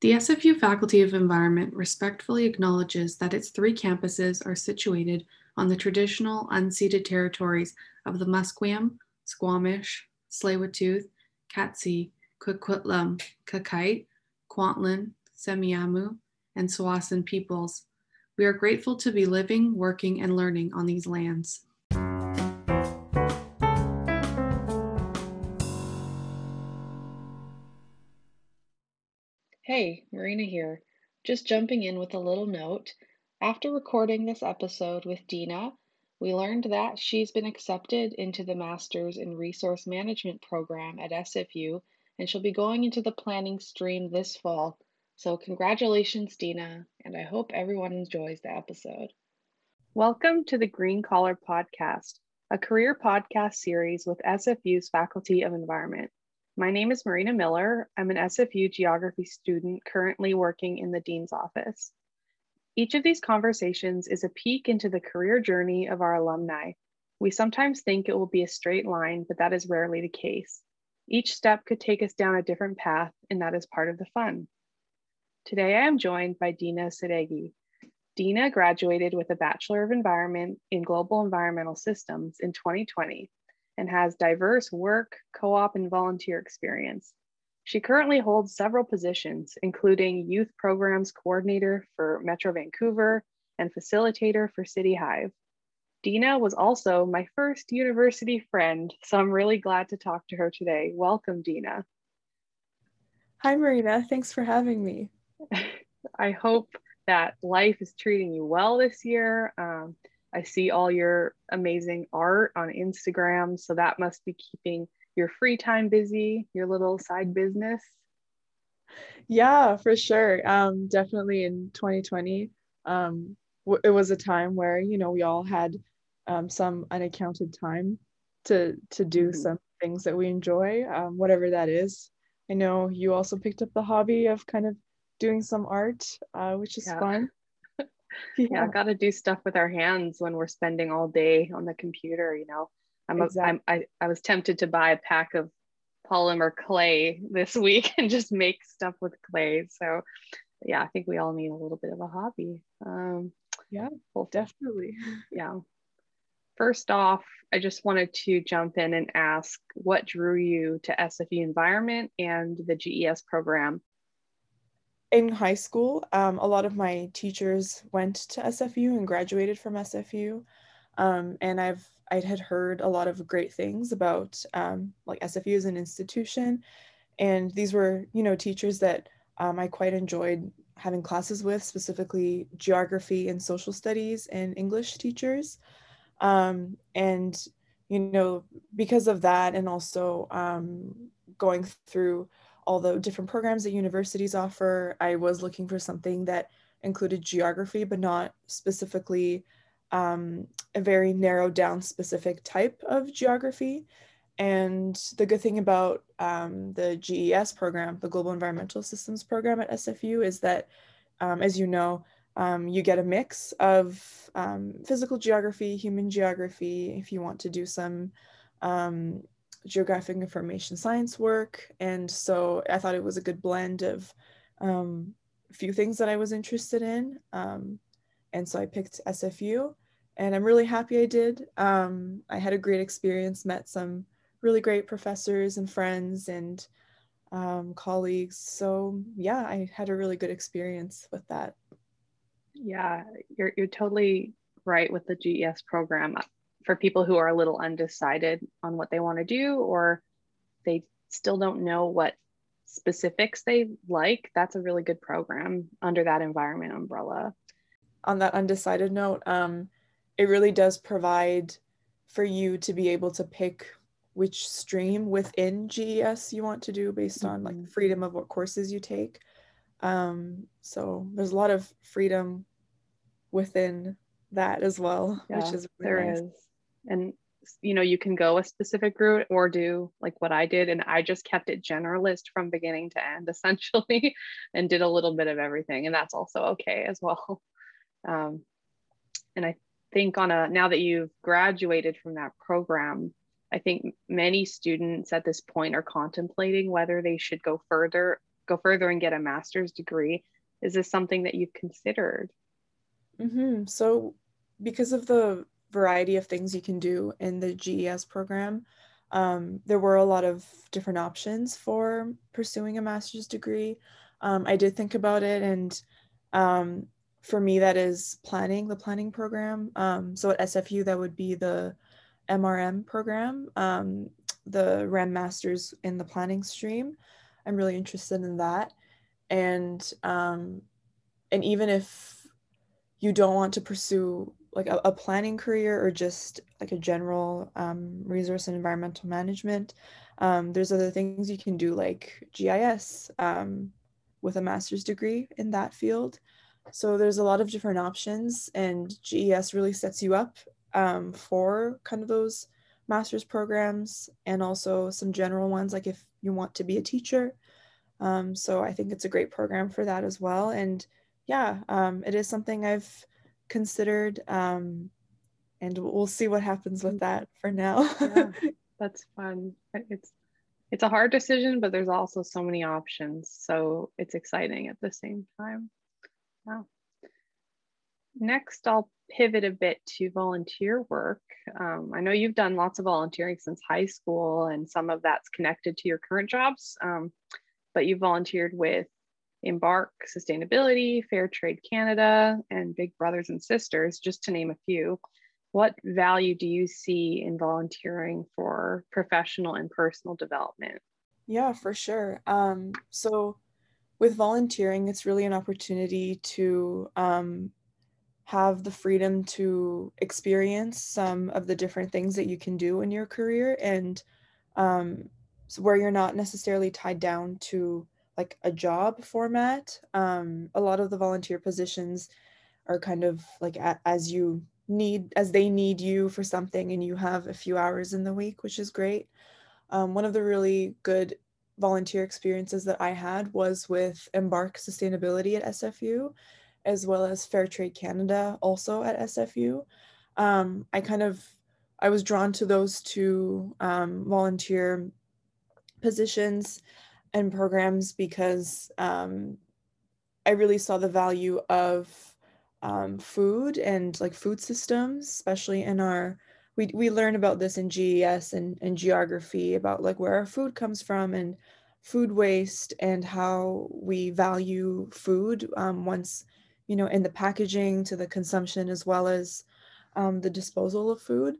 The SFU Faculty of Environment respectfully acknowledges that its three campuses are situated on the traditional unceded territories of the Musqueam, Squamish, Tsleil-Waututh, Katzie, Coquitlam, Qayqayt, Kwantlen, Semiahmoo, and Tsawwassen peoples. We are grateful to be living, working, and learning on these lands. Hey, Marina here. Just jumping in with a little note. After recording this episode with Dina, we learned that she's been accepted into the Masters in Resource Management program at SFU, and she'll be going into the planning stream this fall. So, congratulations, Dina, and I hope everyone enjoys the episode. Welcome to the Green Collar Podcast, a career podcast series with SFU's Faculty of Environment. My name is Marina Miller. I'm an SFU geography student currently working in the Dean's office. Each of these conversations is a peek into the career journey of our alumni. We sometimes think it will be a straight line, but that is rarely the case. Each step could take us down a different path, and that is part of the fun. Today, I am joined by Dina Sadeghi. Dina graduated with a Bachelor of Environment in Global Environmental Systems in 2020 and has diverse work, co op, and volunteer experience. She currently holds several positions, including Youth Programs Coordinator for Metro Vancouver and Facilitator for City Hive. Dina was also my first university friend, so I'm really glad to talk to her today. Welcome, Dina. Hi, Marina. Thanks for having me. I hope that life is treating you well this year. Um, I see all your amazing art on Instagram. So that must be keeping your free time busy, your little side business. Yeah, for sure. Um, definitely in 2020, um, w- it was a time where, you know, we all had um, some unaccounted time to to do mm-hmm. some things that we enjoy, um, whatever that is. I know you also picked up the hobby of kind of doing some art, uh, which is yeah. fun yeah, got to do stuff with our hands when we're spending all day on the computer you know? I'm, exactly. a, I'm I, I was tempted to buy a pack of polymer clay this week and just make stuff with clay. So yeah i think we all need a little bit of a hobby. Um yeah well definitely. yeah. First off i just wanted to jump in and ask what drew you to sfu environment and the ges program in high school, um, a lot of my teachers went to SFU and graduated from SFU. Um, and I've I had heard a lot of great things about um, like SFU as an institution, and these were you know teachers that um, I quite enjoyed having classes with, specifically geography and social studies and English teachers, um, and you know because of that, and also um, going through the different programs that universities offer. I was looking for something that included geography, but not specifically um, a very narrowed down specific type of geography. And the good thing about um, the GES program, the Global Environmental Systems program at SFU, is that, um, as you know, um, you get a mix of um, physical geography, human geography, if you want to do some um, geographic information science work. And so I thought it was a good blend of um, a few things that I was interested in. Um, and so I picked SFU and I'm really happy I did. Um, I had a great experience, met some really great professors and friends and um, colleagues. So yeah, I had a really good experience with that. Yeah, you're, you're totally right with the GES program for people who are a little undecided on what they want to do or they still don't know what specifics they like, that's a really good program under that environment umbrella. On that undecided note, um, it really does provide for you to be able to pick which stream within GES you want to do based on like mm-hmm. freedom of what courses you take. Um, so there's a lot of freedom within that as well, yeah, which is really there nice. is and you know you can go a specific route or do like what i did and i just kept it generalist from beginning to end essentially and did a little bit of everything and that's also okay as well um, and i think on a now that you've graduated from that program i think many students at this point are contemplating whether they should go further go further and get a master's degree. Is this something that you've considered? Mm-hmm. So, because of the variety of things you can do in the GES program, um, there were a lot of different options for pursuing a master's degree. Um, I did think about it, and um, for me, that is planning, the planning program. Um, so at SFU, that would be the MRM program, um, the REM Masters in the planning stream. I'm really interested in that. And um, and even if you don't want to pursue like a, a planning career or just like a general um, resource and environmental management, um, there's other things you can do like GIS um, with a master's degree in that field. So there's a lot of different options, and GES really sets you up um, for kind of those master's programs and also some general ones, like if you want to be a teacher. Um, so I think it's a great program for that as well. And yeah, um, it is something I've considered, um, and we'll see what happens with that for now. yeah, that's fun. It's it's a hard decision, but there's also so many options. So it's exciting at the same time. Wow. Next, I'll pivot a bit to volunteer work. Um, I know you've done lots of volunteering since high school, and some of that's connected to your current jobs, um, but you volunteered with Embark Sustainability, Fair Trade Canada, and Big Brothers and Sisters, just to name a few. What value do you see in volunteering for professional and personal development? Yeah, for sure. Um, so, with volunteering, it's really an opportunity to um, have the freedom to experience some of the different things that you can do in your career and um, where you're not necessarily tied down to like a job format um, a lot of the volunteer positions are kind of like a, as you need as they need you for something and you have a few hours in the week which is great um, one of the really good volunteer experiences that i had was with embark sustainability at sfu as well as Fair Trade Canada, also at SFU. Um, I kind of I was drawn to those two um, volunteer positions and programs because um, I really saw the value of um, food and like food systems, especially in our we we learn about this in GES and, and geography about like where our food comes from and food waste and how we value food um, once you know, in the packaging to the consumption as well as um, the disposal of food.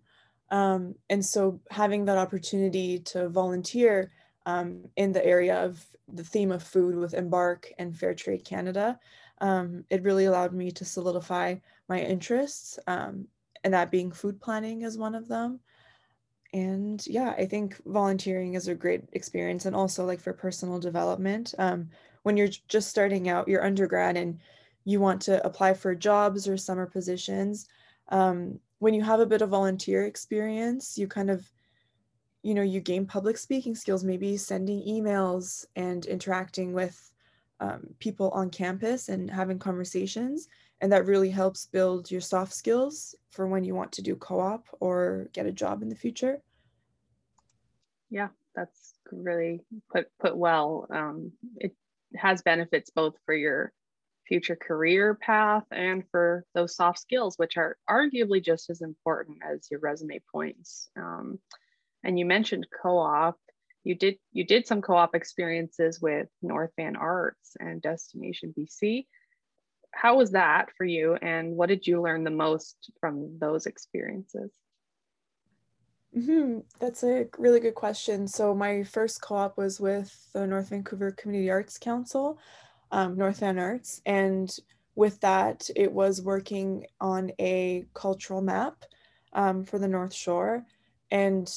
Um, and so having that opportunity to volunteer um, in the area of the theme of food with Embark and Fair Trade Canada, um, it really allowed me to solidify my interests, um, and that being food planning is one of them. And yeah, I think volunteering is a great experience, and also like for personal development. Um, when you're just starting out your undergrad and you want to apply for jobs or summer positions um, when you have a bit of volunteer experience you kind of you know you gain public speaking skills maybe sending emails and interacting with um, people on campus and having conversations and that really helps build your soft skills for when you want to do co-op or get a job in the future yeah that's really put put well um, it has benefits both for your future career path and for those soft skills, which are arguably just as important as your resume points. Um, and you mentioned co-op. You did you did some co-op experiences with North Van Arts and Destination BC. How was that for you, and what did you learn the most from those experiences? Mm-hmm. That's a really good question. So my first co-op was with the North Vancouver Community Arts Council um, North Van Arts. And with that, it was working on a cultural map um, for the North Shore. And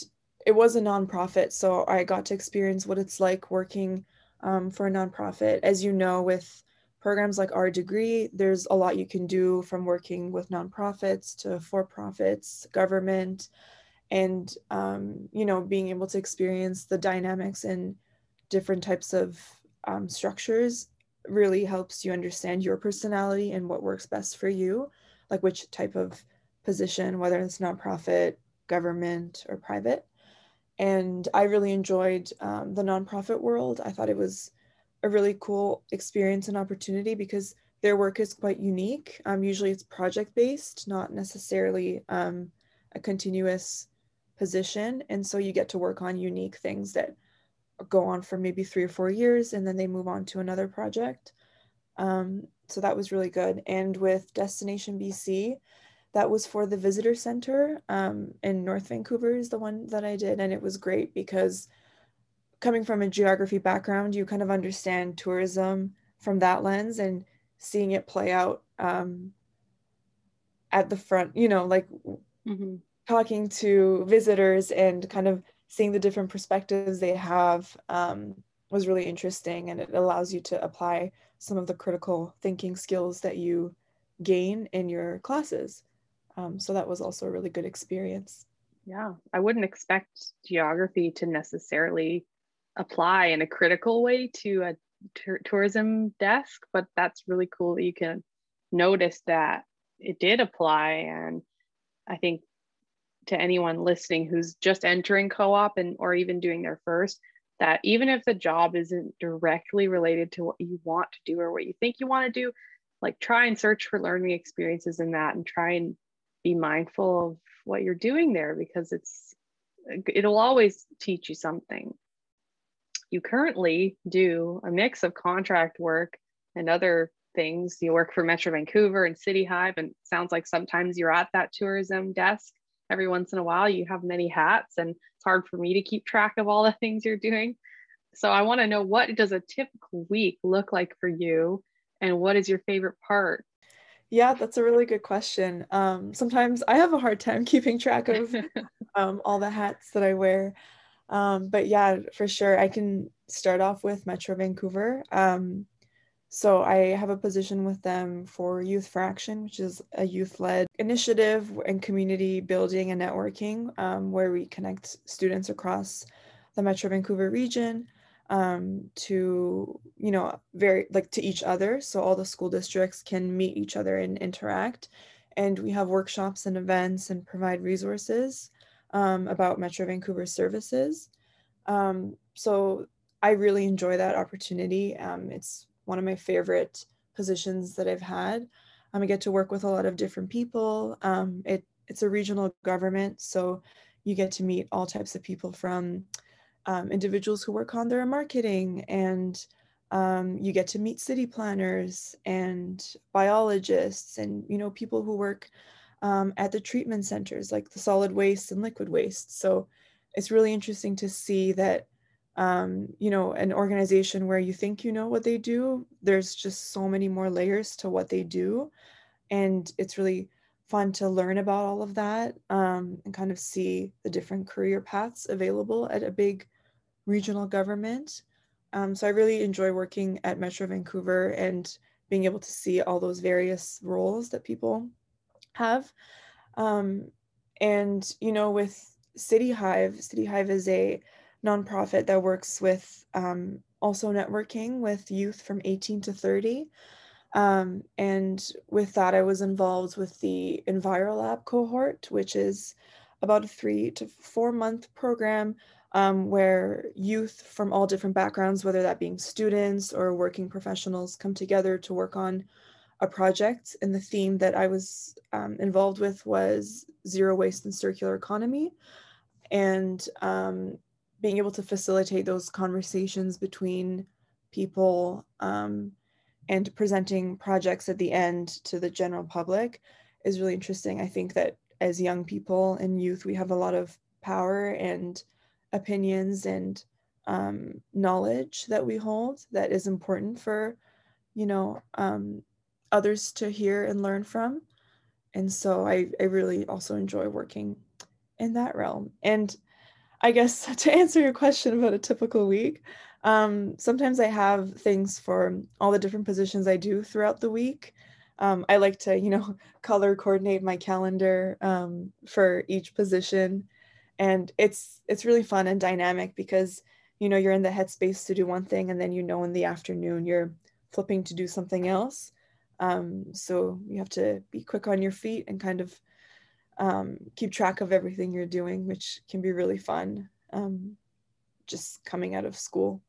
it was a nonprofit. So I got to experience what it's like working um, for a nonprofit. As you know, with programs like our degree, there's a lot you can do from working with nonprofits to for profits, government, and um, you know being able to experience the dynamics and different types of um, structures really helps you understand your personality and what works best for you, like which type of position, whether it's nonprofit, government, or private. And I really enjoyed um, the nonprofit world. I thought it was a really cool experience and opportunity because their work is quite unique. Um, usually it's project based, not necessarily um, a continuous position. And so you get to work on unique things that go on for maybe three or four years and then they move on to another project. Um, so that was really good. And with Destination BC, that was for the visitor center um, in North Vancouver is the one that I did. And it was great because coming from a geography background, you kind of understand tourism from that lens and seeing it play out um, at the front, you know, like mm-hmm. talking to visitors and kind of seeing the different perspectives they have um, was really interesting. And it allows you to apply some of the critical thinking skills that you gain in your classes. Um, so that was also a really good experience. Yeah, I wouldn't expect geography to necessarily apply in a critical way to a t- tourism desk, but that's really cool that you can notice that it did apply. And I think to anyone listening who's just entering co-op and or even doing their first, that even if the job isn't directly related to what you want to do or what you think you want to do, like try and search for learning experiences in that and try and be mindful of what you're doing there because it's it'll always teach you something. You currently do a mix of contract work and other things. You work for metro vancouver and city hive and sounds like sometimes you're at that tourism desk every once in a while. You have many hats and it's hard for me to keep track of all the things you're doing. So i want to know what does a typical week look like for you and what is your favorite part yeah, that's a really good question. Um, sometimes I have a hard time keeping track of um, all the hats that I wear. Um, but yeah, for sure, I can start off with Metro Vancouver. Um, so I have a position with them for Youth for Action, which is a youth-led initiative and community building and networking, um, where we connect students across the Metro Vancouver region um, to you know very like to each other so all the school districts can meet each other and interact and we have workshops and events and provide resources um, about metro vancouver services. Um, so i really enjoy that opportunity um, it's one of my favorite positions that i've had. Um, i get to work with a lot of different people um, it, it's a regional government so you get to meet all types of people from um, individuals who work on their marketing and um, you get to meet city planners and biologists and you know people who work um, at the treatment centers like the solid waste and liquid waste. So it's really interesting to see that um, you know an organization where you think you know what they do there's just so many more layers to what they do. And it's really fun to learn about all of that um, and kind of see the different career paths available at a big regional government. Um, so I really enjoy working at Metro Vancouver and being able to see all those various roles that people have. Um, and, you know, with City Hive, City Hive is a nonprofit that works with um, also networking with youth from 18 to 30. Um, and with that, I was involved with the EnviroLab cohort, which is about a three to four month program um, where youth from all different backgrounds, whether that being students or working professionals, come together to work on a project. And the theme that I was um, involved with was zero waste and circular economy. And um, being able to facilitate those conversations between people um, and presenting projects at the end to the general public is really interesting. I think that as young people and youth, we have a lot of power and opinions and um, knowledge that we hold that is important for, you know, um, others to hear and learn from. And so I, I really also enjoy working in that realm. And I guess to answer your question about a typical week, um, sometimes I have things for all the different positions I do throughout the week. Um, I like to, you know, color coordinate my calendar um, for each position. And it's it's really fun and dynamic because you know you're in the headspace to do one thing and then you know in the afternoon you're flipping to do something else. Um, so you have to be quick on your feet and kind of um, keep track of everything you're doing which can be really fun um, just coming out of school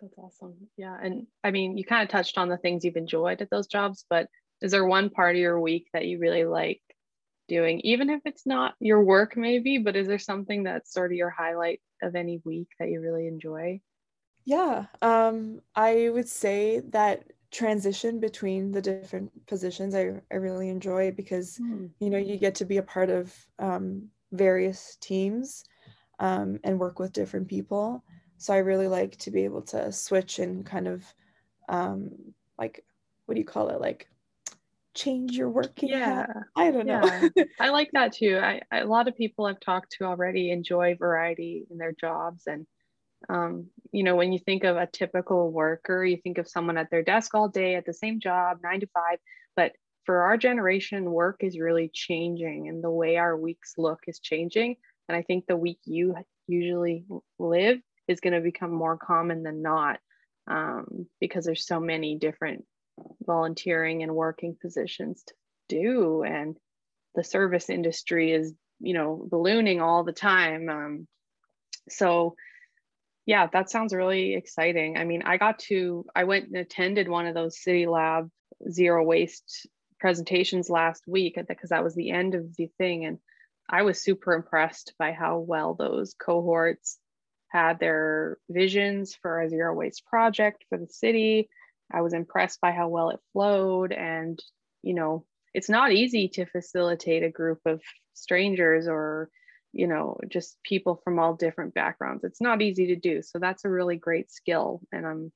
That's awesome. Yeah. And I mean, you kind of touched on the things you've enjoyed at those jobs, but is there one part of your week that you really like doing, even if it's not your work, maybe, but is there something that's sort of your highlight of any week that you really enjoy? Yeah. Um, I would say that transition between the different positions I, I really enjoy because mm. you know you get to be a part of um, various teams um, and work with different people so i really like to be able to switch and kind of um, like what do you call it like change your working yeah i don't know yeah. i like that too I, I, a lot of people i've talked to already enjoy variety in their jobs and um, you know, when you think of a typical worker, you think of someone at their desk all day at the same job, nine to five. But for our generation, work is really changing and the way our weeks look is changing. And I think the week you usually live is going to become more common than not um, because there's so many different volunteering and working positions to do. And the service industry is, you know, ballooning all the time. Um, so yeah, that sounds really exciting. I mean, I got to, I went and attended one of those City Lab zero waste presentations last week because that was the end of the thing. And I was super impressed by how well those cohorts had their visions for a zero waste project for the city. I was impressed by how well it flowed. And, you know, it's not easy to facilitate a group of strangers or you know just people from all different backgrounds it's not easy to do so that's a really great skill and i'm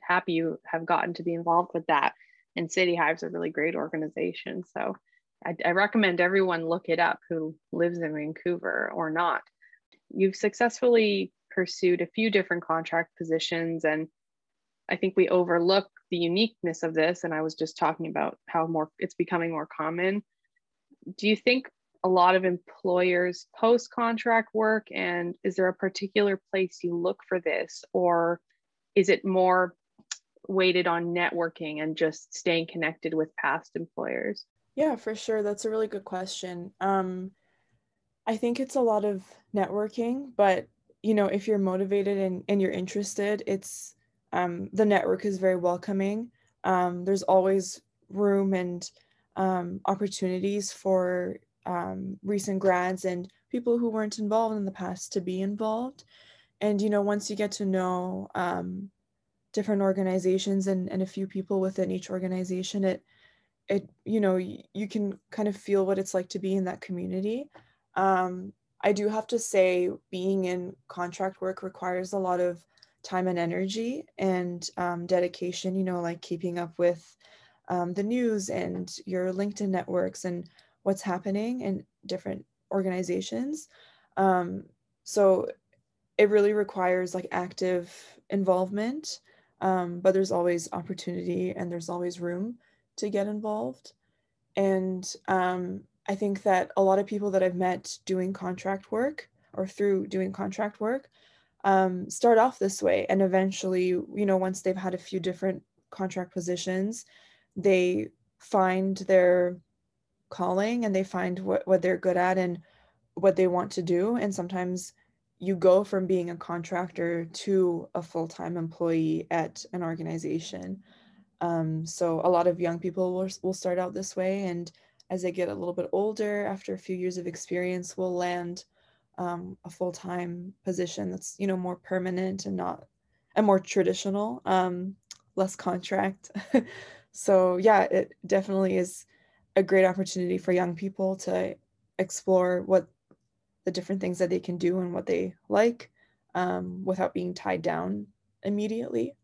happy you have gotten to be involved with that and city hive's is a really great organization so I, I recommend everyone look it up who lives in vancouver or not you've successfully pursued a few different contract positions and i think we overlook the uniqueness of this and i was just talking about how more it's becoming more common. Do you think a lot of employers post contract work and is there a particular place you look for this or is it more weighted on networking and just staying connected with past employers? Yeah for sure. That's a really good question. Um, i think it's a lot of networking but you know if you're motivated and, and you're interested it's um, the network is very welcoming um, there's always room and um, opportunities for um, recent grads and people who weren't involved in the past to be involved. And, you know, once you get to know um, different organizations and, and a few people within each organization, it, it, you know, you, you can kind of feel what it's like to be in that community. Um, I do have to say, being in contract work requires a lot of time and energy and um, dedication, you know, like keeping up with um, the news and your LinkedIn networks and what's happening in different organizations. Um, so it really requires like active involvement, um, but there's always opportunity and there's always room to get involved. And um, I think that a lot of people that I've met doing contract work or through doing contract work um, start off this way. And eventually, you know, once they've had a few different contract positions, they find their calling and they find what, what they're good at and what they want to do. And sometimes you go from being a contractor to a full-time employee at an organization. Um, so a lot of young people will, will start out this way and as they get a little bit older after a few years of experience will land um, a full-time position that's you know more permanent and not and more traditional um, less contract so yeah it definitely is a great opportunity for young people to explore what the different things that they can do and what they like um, without being tied down immediately.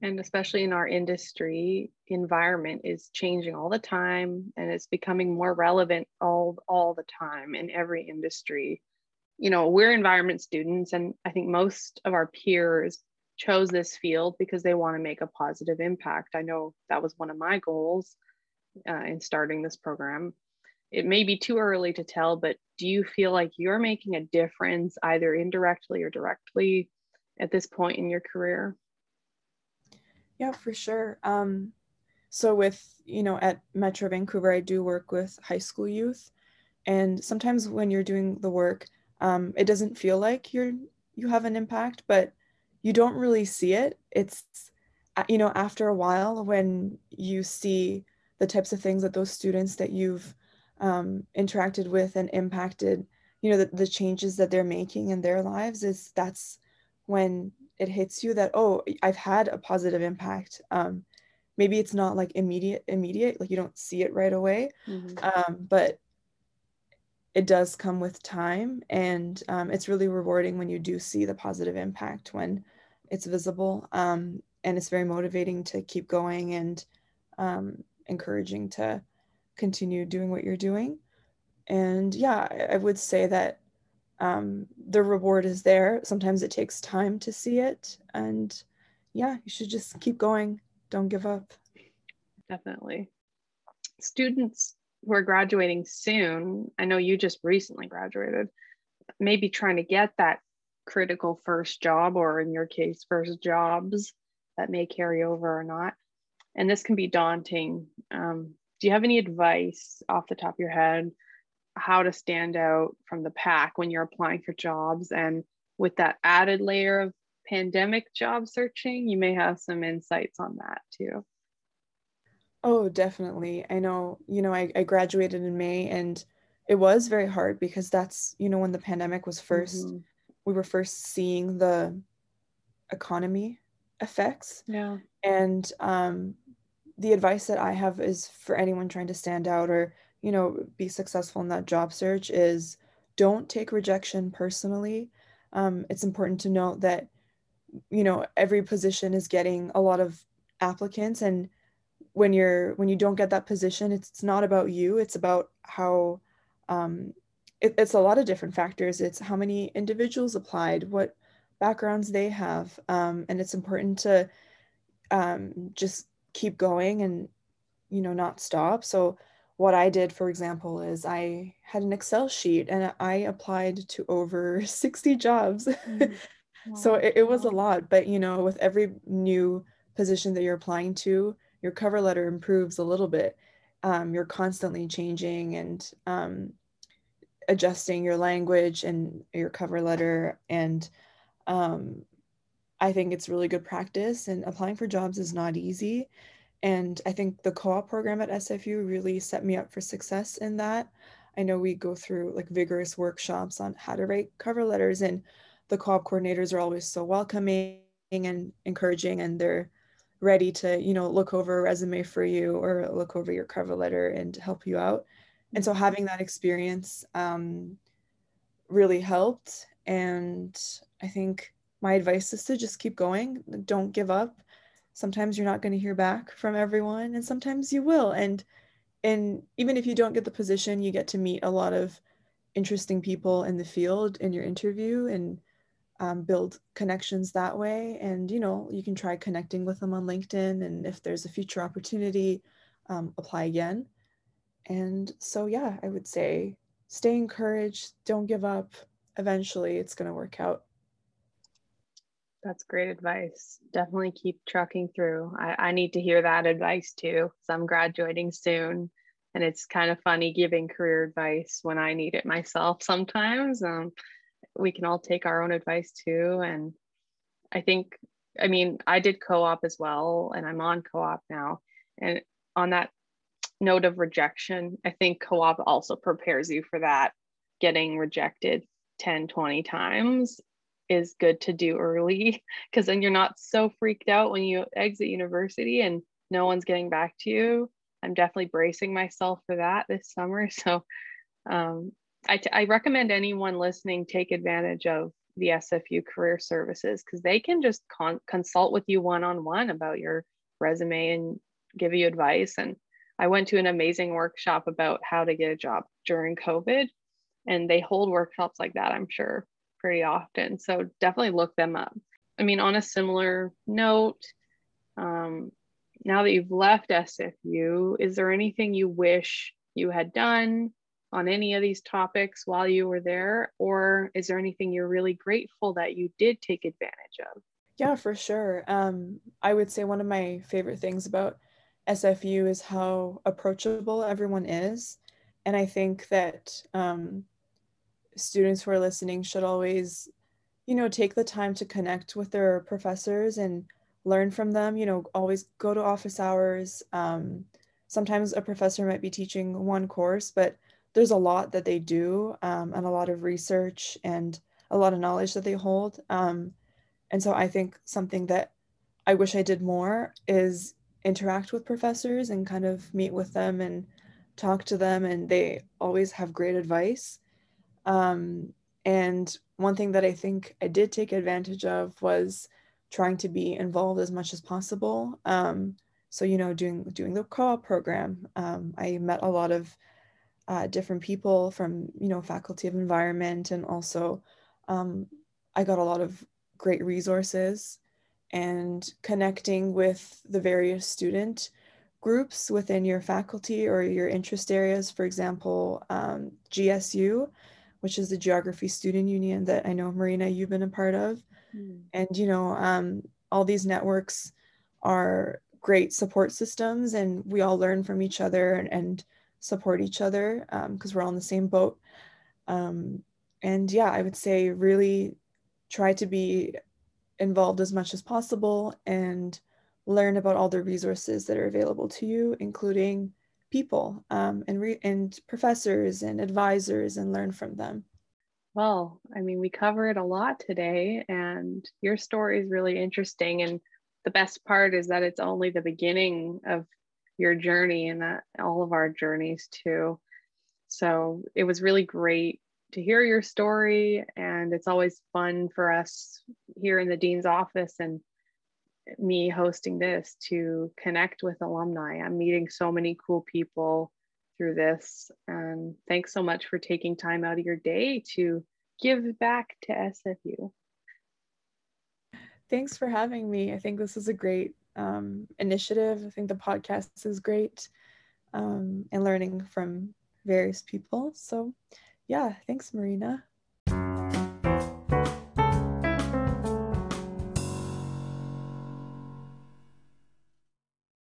And especially in our industry, environment is changing all the time and it's becoming more relevant all, all the time in every industry. You know, we're environment students, and I think most of our peers chose this field because they want to make a positive impact. I know that was one of my goals uh, in starting this program. It may be too early to tell, but do you feel like you're making a difference either indirectly or directly at this point in your career? Yeah, for sure. Um, so with, you know, at Metro Vancouver, I do work with high school youth. And sometimes when you're doing the work, um, it doesn't feel like you're you have an impact, but you don't really see it. It's, you know, after a while when you see the types of things that those students that you've um, interacted with and impacted, you know, the, the changes that they're making in their lives is that's when it hits you that, oh, I've had a positive impact. Um, maybe it's not like immediate, immediate, like you don't see it right away, mm-hmm. um, but it does come with time and um, it's really rewarding when you do see the positive impact when it's visible um, and it's very motivating to keep going and um, encouraging to continue doing what you're doing and yeah i, I would say that um, the reward is there. Sometimes it takes time to see it. And yeah you should just keep going. Don't give up. Definitely. Students who are graduating soon, I know you just recently graduated, maybe trying to get that critical first job, or in your case, first jobs that may carry over or not. And this can be daunting. Um, do you have any advice off the top of your head how to stand out from the pack when you're applying for jobs? And with that added layer of pandemic job searching, you may have some insights on that too. Oh, definitely. I know, you know, I, I graduated in May and it was very hard because that's, you know, when the pandemic was 1st mm-hmm. we were first seeing the economy effects. Yeah. And um, the advice that I have is for anyone trying to stand out or, you know, be successful in that job search is don't take rejection personally. Um, it's important to note that, you know, every position is getting a lot of applicants and when you're when you don't get that position it's, not about you it's about how um, it, it's a lot of different factors it's how many individuals applied what backgrounds they have um, and it's important to um, just keep going and you know not stop so what i did for example is i had an excel sheet and i applied to over 60 jobs mm. wow. so it, it was a lot but you know with every new position that you're applying to your cover letter improves a little bit um, you're constantly changing and um, adjusting your language and your cover letter and um, i think it's really good practice and applying for jobs is not easy and i think the co-op program at sfu really set me up for success in that. I know we go through like vigorous workshops on how to write cover letters and the co-op coordinators are always so welcoming and encouraging and they're ready to you know look over a resume for you or look over your cover letter and help you out. And so having that experience um, really helped and i think my advice is to just keep going don't give up sometimes you're not going to hear back from everyone and sometimes you will and and even if you don't get the position you get to meet a lot of interesting people in the field in your interview and um, build connections that way. And, you know, you can try connecting with them on LinkedIn. And if there's a future opportunity, um, apply again. And so, yeah, I would say stay encouraged, don't give up. Eventually, it's going to work out. That's great advice. Definitely keep trucking through. I, I need to hear that advice too, because I'm graduating soon. And it's kind of funny giving career advice when I need it myself sometimes. Um, we can all take our own advice too. And I think, I mean, I did co op as well, and I'm on co op now. And on that note of rejection, I think co op also prepares you for that. Getting rejected 10, 20 times is good to do early because then you're not so freaked out when you exit university and no one's getting back to you. I'm definitely bracing myself for that this summer. So um, I, t- I recommend anyone listening take advantage of the SFU career services because they can just con- consult with you one on one about your resume and give you advice. And I went to an amazing workshop about how to get a job during COVID, and they hold workshops like that, I'm sure, pretty often. So definitely look them up. I mean, on a similar note, um, now that you've left SFU, is there anything you wish you had done on any of these topics while you were there? Or is there anything you're really grateful that you did take advantage of? Yeah, for sure. Um, I would say one of my favorite things about SFU is how approachable everyone is. And I think that um, students who are listening should always, you know, take the time to connect with their professors and learn from them. You know, always go to office hours. Um, sometimes a professor might be teaching one course, but there's a lot that they do um, and a lot of research and a lot of knowledge that they hold. Um, and so I think something that I wish I did more is interact with professors and kind of meet with them and talk to them. And they always have great advice. Um, and one thing that I think I did take advantage of was trying to be involved as much as possible. Um, so you know, doing doing the co-op program, um, I met a lot of uh, different people from you know faculty of environment, and also um, I got a lot of great resources and connecting with the various student groups within your faculty or your interest areas. For example, um, GSU, which is the Geography Student Union that I know Marina you've been a part of, mm. and you know um, all these networks are great support systems, and we all learn from each other and, and support each other because um, we're all in the same boat. Um, and yeah, I would say really try to be involved as much as possible and learn about all the resources that are available to you, including people um, and, re- and professors and advisors, and learn from them. Well, I mean, we covered a lot today, and your story is really interesting. And the best part is that it's only the beginning of your journey and that all of our journeys too. So it was really great to hear your story. And it's always fun for us here in the Dean's office and me hosting this to connect with alumni. I'm meeting so many cool people through this. And thanks so much for taking time out of your day to give back to SFU. Thanks for having me. I think this is a great um, initiative. I think the podcast is great um, and learning from various people. So yeah, thanks, Marina.